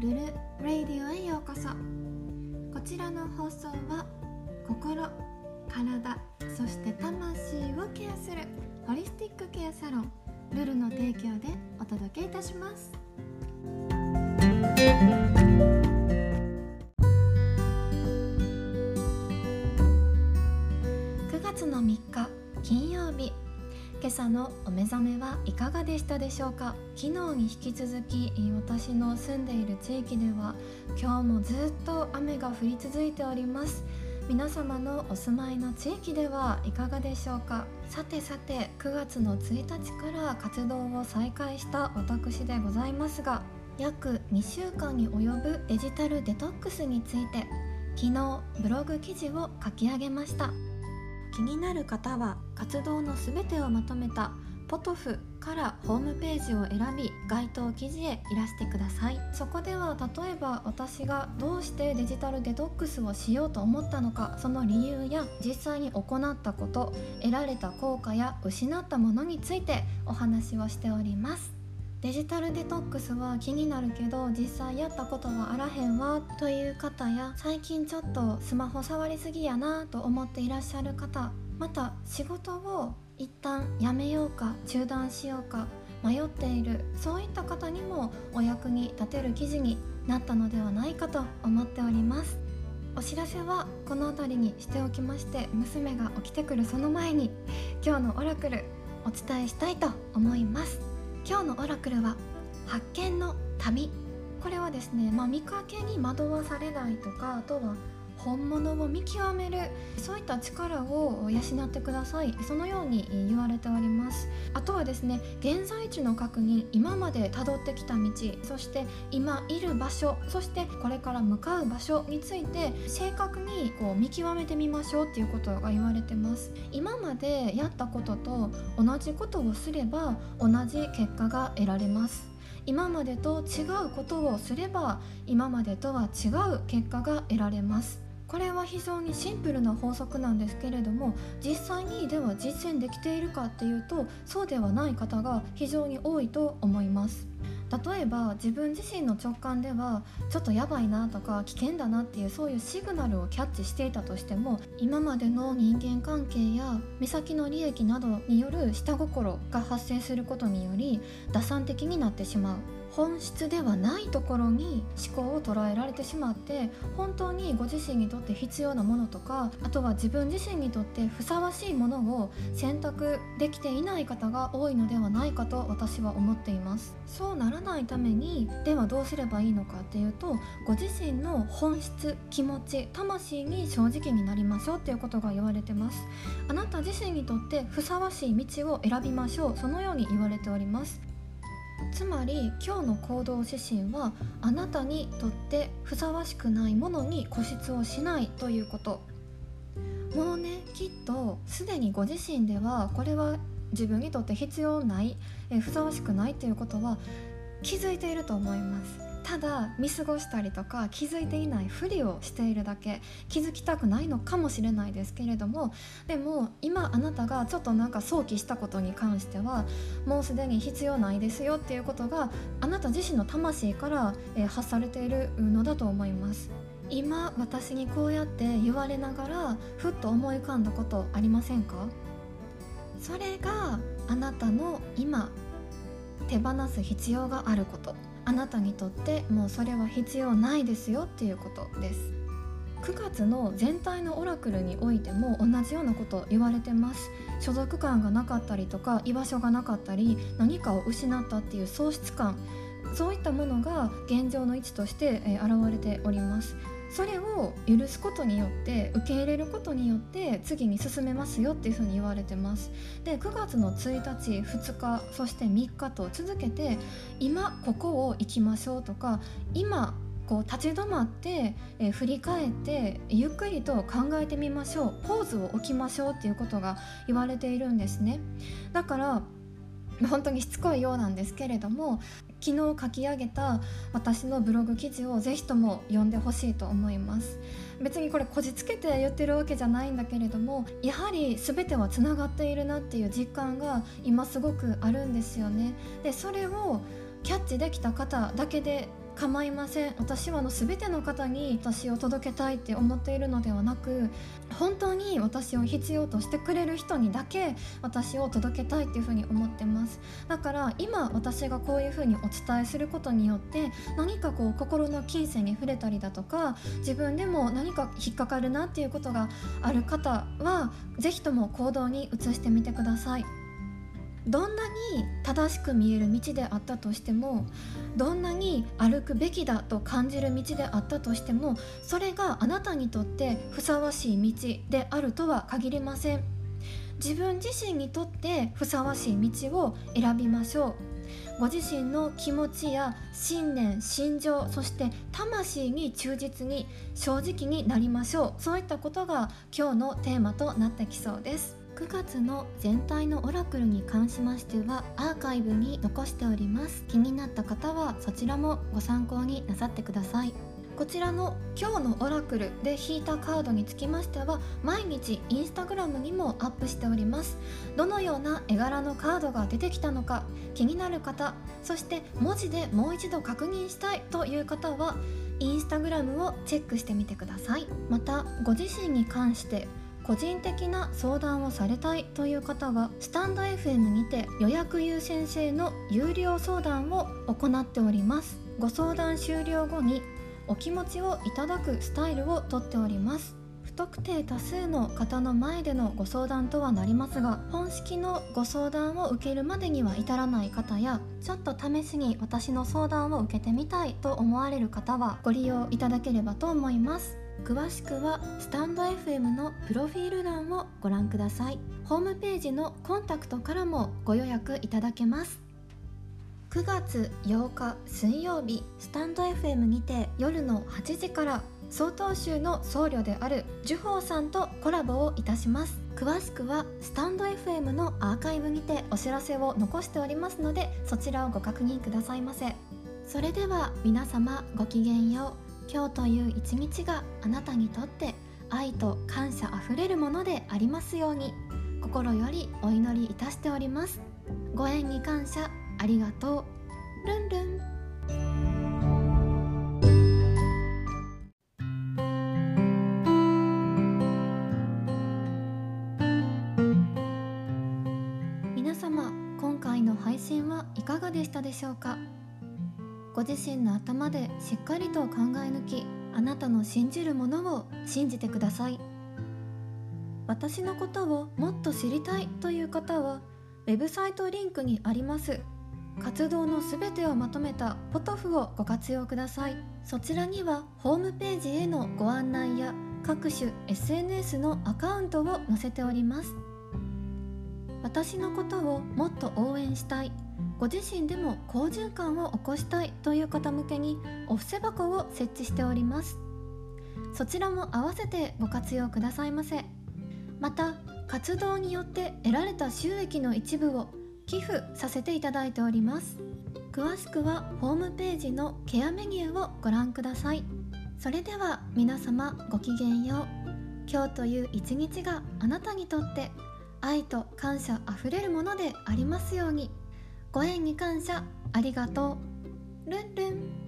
ルル・レイディオへようこそ。こちらの放送は心体そして魂をケアするホリスティックケアサロンルルの提供でお届けいたします。今朝のお目覚めはいかがでしたでしょうか？昨日に引き続き私の住んでいる地域では今日もずっと雨が降り続いております。皆様のお住まいの地域ではいかがでしょうか？さてさて9月の1日から活動を再開した私でございますが約2週間に及ぶデジタルデトックスについて昨日ブログ記事を書き上げました。気になる方は活動のすべてをまとめたポトフからホームページを選び該当記事へいらしてください。そこでは例えば私がどうしてデジタルデトックスをしようと思ったのかその理由や実際に行ったこと得られた効果や失ったものについてお話をしております。デジタルデトックスは気になるけど実際やったことはあらへんわという方や最近ちょっとスマホ触りすぎやなと思っていらっしゃる方また仕事を一旦やめようか中断しようか迷っているそういった方にもお役に立てる記事になったのではないかと思っております。お知らせはこの辺りにしておきまして娘が起きてくるその前に今日のオラクルお伝えしたいと思います。今日のオラクルは発見の旅。これはですね、まあ、見かけに惑わされないとかあとは本物を見極めるそういった力を養ってください。そのように言われております。あとはですね現在地の確認今までたどってきた道そして今いる場所そしてこれから向かう場所について正確にこう見極めてみましょうっていうことが言われてます。今までやったことと同じことをすれば同じ結果が得られます。今までと違うことをすれば今までとは違う結果が得られます。これは非常にシンプルな法則なんですけれども実際にでは実践できているかっていうとそうではない方が非常に多いと思います。例えば自分自身の直感ではちょっとやばいなとか危険だなっていうそういうシグナルをキャッチしていたとしても今までの人間関係や目先の利益などによる下心が発生することにより打算的になってしまう。本質ではないところに思考を捉えられてしまって本当にご自身にとって必要なものとかあとは自分自身にとってふさわしいものを選択できていない方が多いのではないかと私は思っています。そうならないためにではどうすればいいのかっていうとご自身の本質気持ち魂に正直になりましょうっていうことが言われてます。あなた自身にとってふさわしい道を選びましょう。そのように言われております。つまり今日の行動指針はあなたにとってふさわしくないものに固執をしないということ。もうねきっとすでにご自身ではこれは自分にとって必要ないえふさわしくないということは気づいていると思います。ただ見過ごしたりとか気づいていないふりをしているだけ気づきたくないのかもしれないですけれどもでも今あなたがちょっとなんか想起したことに関してはもうすでに必要ないですよっていうことがあなた自身の魂から、え発されているのだと思います。今私にこうやって言われながらふっと思い浮かんだことありませんか？それがあなたの今手放す必要があることあなたにとってもうそれは必要ないですよっていうことです。9月の全体のオラクルにおいても同じようなこと言われてます。所属感がなかったりとか居場所がなかったり何かを失ったっていう喪失感そういったものが現状の位置として、え、現れております。それを許すことによって受け入れることによって次に進めますよっていうふうに言われてます。で9月の1日2日そして3日と続けて今ここを行きましょうとか今こう立ち止まって、えー、振り返ってゆっくりと考えてみましょう。ポーズを置きましょうっていうことが言われているんですね。だから本当にしつこいようなんですけれども昨日書き上げた私のブログ記事をぜひとも読んでほしいと思います。別にこれこじつけて言ってるわけじゃないんだけれどもやはり全てはつながっているなっていう実感が今すごくあるんですよね。でそれをキャッチできた方だけで構いません。私はあの全ての方に私を届けたいって思っているのではなく本当に私を必要としてくれる人にだけ私を届けたいっていうふうに思ってます。だから今私がこういうふうにお伝えすることによって何かこう心の金銭に触れたりだとか自分でも何か引っかかるなっていうことがある方は是非とも行動に移してみてください。どんなに正しく見える道であったとしてもどんなに歩くべきだと感じる道であったとしてもそれがあなたにとってふさわしい道であるとは限りません。自分自身にとってふさわしい道を選びましょう。ご自身の気持ちや信念心情そして魂に忠実に正直になりましょう。そういったことが今日のテーマとなってきそうです。9月の全体のオラクルに関しましてはアーカイブに残しております。気になった方はそちらもご参考になさってください。こちらの今日のオラクルで引いたカードにつきましては毎日インスタグラムにもアップしております。どのような絵柄のカードが出てきたのか気になる方そして文字でもう一度確認したいという方はインスタグラムをチェックしてみてください。またご自身に関して個人的な相談をされたいという方はスタンド FM にて予約優先制の有料相談を行っております。ご相談終了後にお気持ちをいただくスタイルをとっております。不特定多数の方の前でのご相談とはなりますが本式のご相談を受けるまでには至らない方やちょっと試しに私の相談を受けてみたいと思われる方はご利用いただければと思います。詳しくはスタンド FM のプロフィール欄をご覧ください。ホームページのコンタクトからもご予約いただけます。9月8日水曜日スタンド FM にて夜の8時から曹洞宗の僧侶である樹宝さんとコラボをいたします。詳しくはスタンド FM のアーカイブにてお知らせを残しておりますのでそちらをご確認くださいませ。それでは皆様ごきげんよう。今日という一日があなたにとって愛と感謝あふれるものでありますように心よりお祈りいたしております。ご縁に感謝ありがとう。ルンルン。皆様今回の配信はいかがでしたでしょうか？ご自身の頭でしっかりと考え抜きあなたの信じるものを信じてください。私のことをもっと知りたいという方はウェブサイトリンクにあります活動のすべてをまとめたポトフをご活用ください。そちらにはホームページへのご案内や各種 SNS のアカウントを載せております。私のことをもっと応援したい。ご自身でも好循環を起こしたいという方向けにお布施箱を設置しております。そちらも合わせてご活用くださいませ。また活動によって得られた収益の一部を寄付させていただいております。詳しくはホームページのケアメニューをご覧ください。それでは皆様ごきげんよう。今日という一日があなたにとって愛と感謝あふれるものでありますように。ご縁に感謝。ありがとう。ルンルン。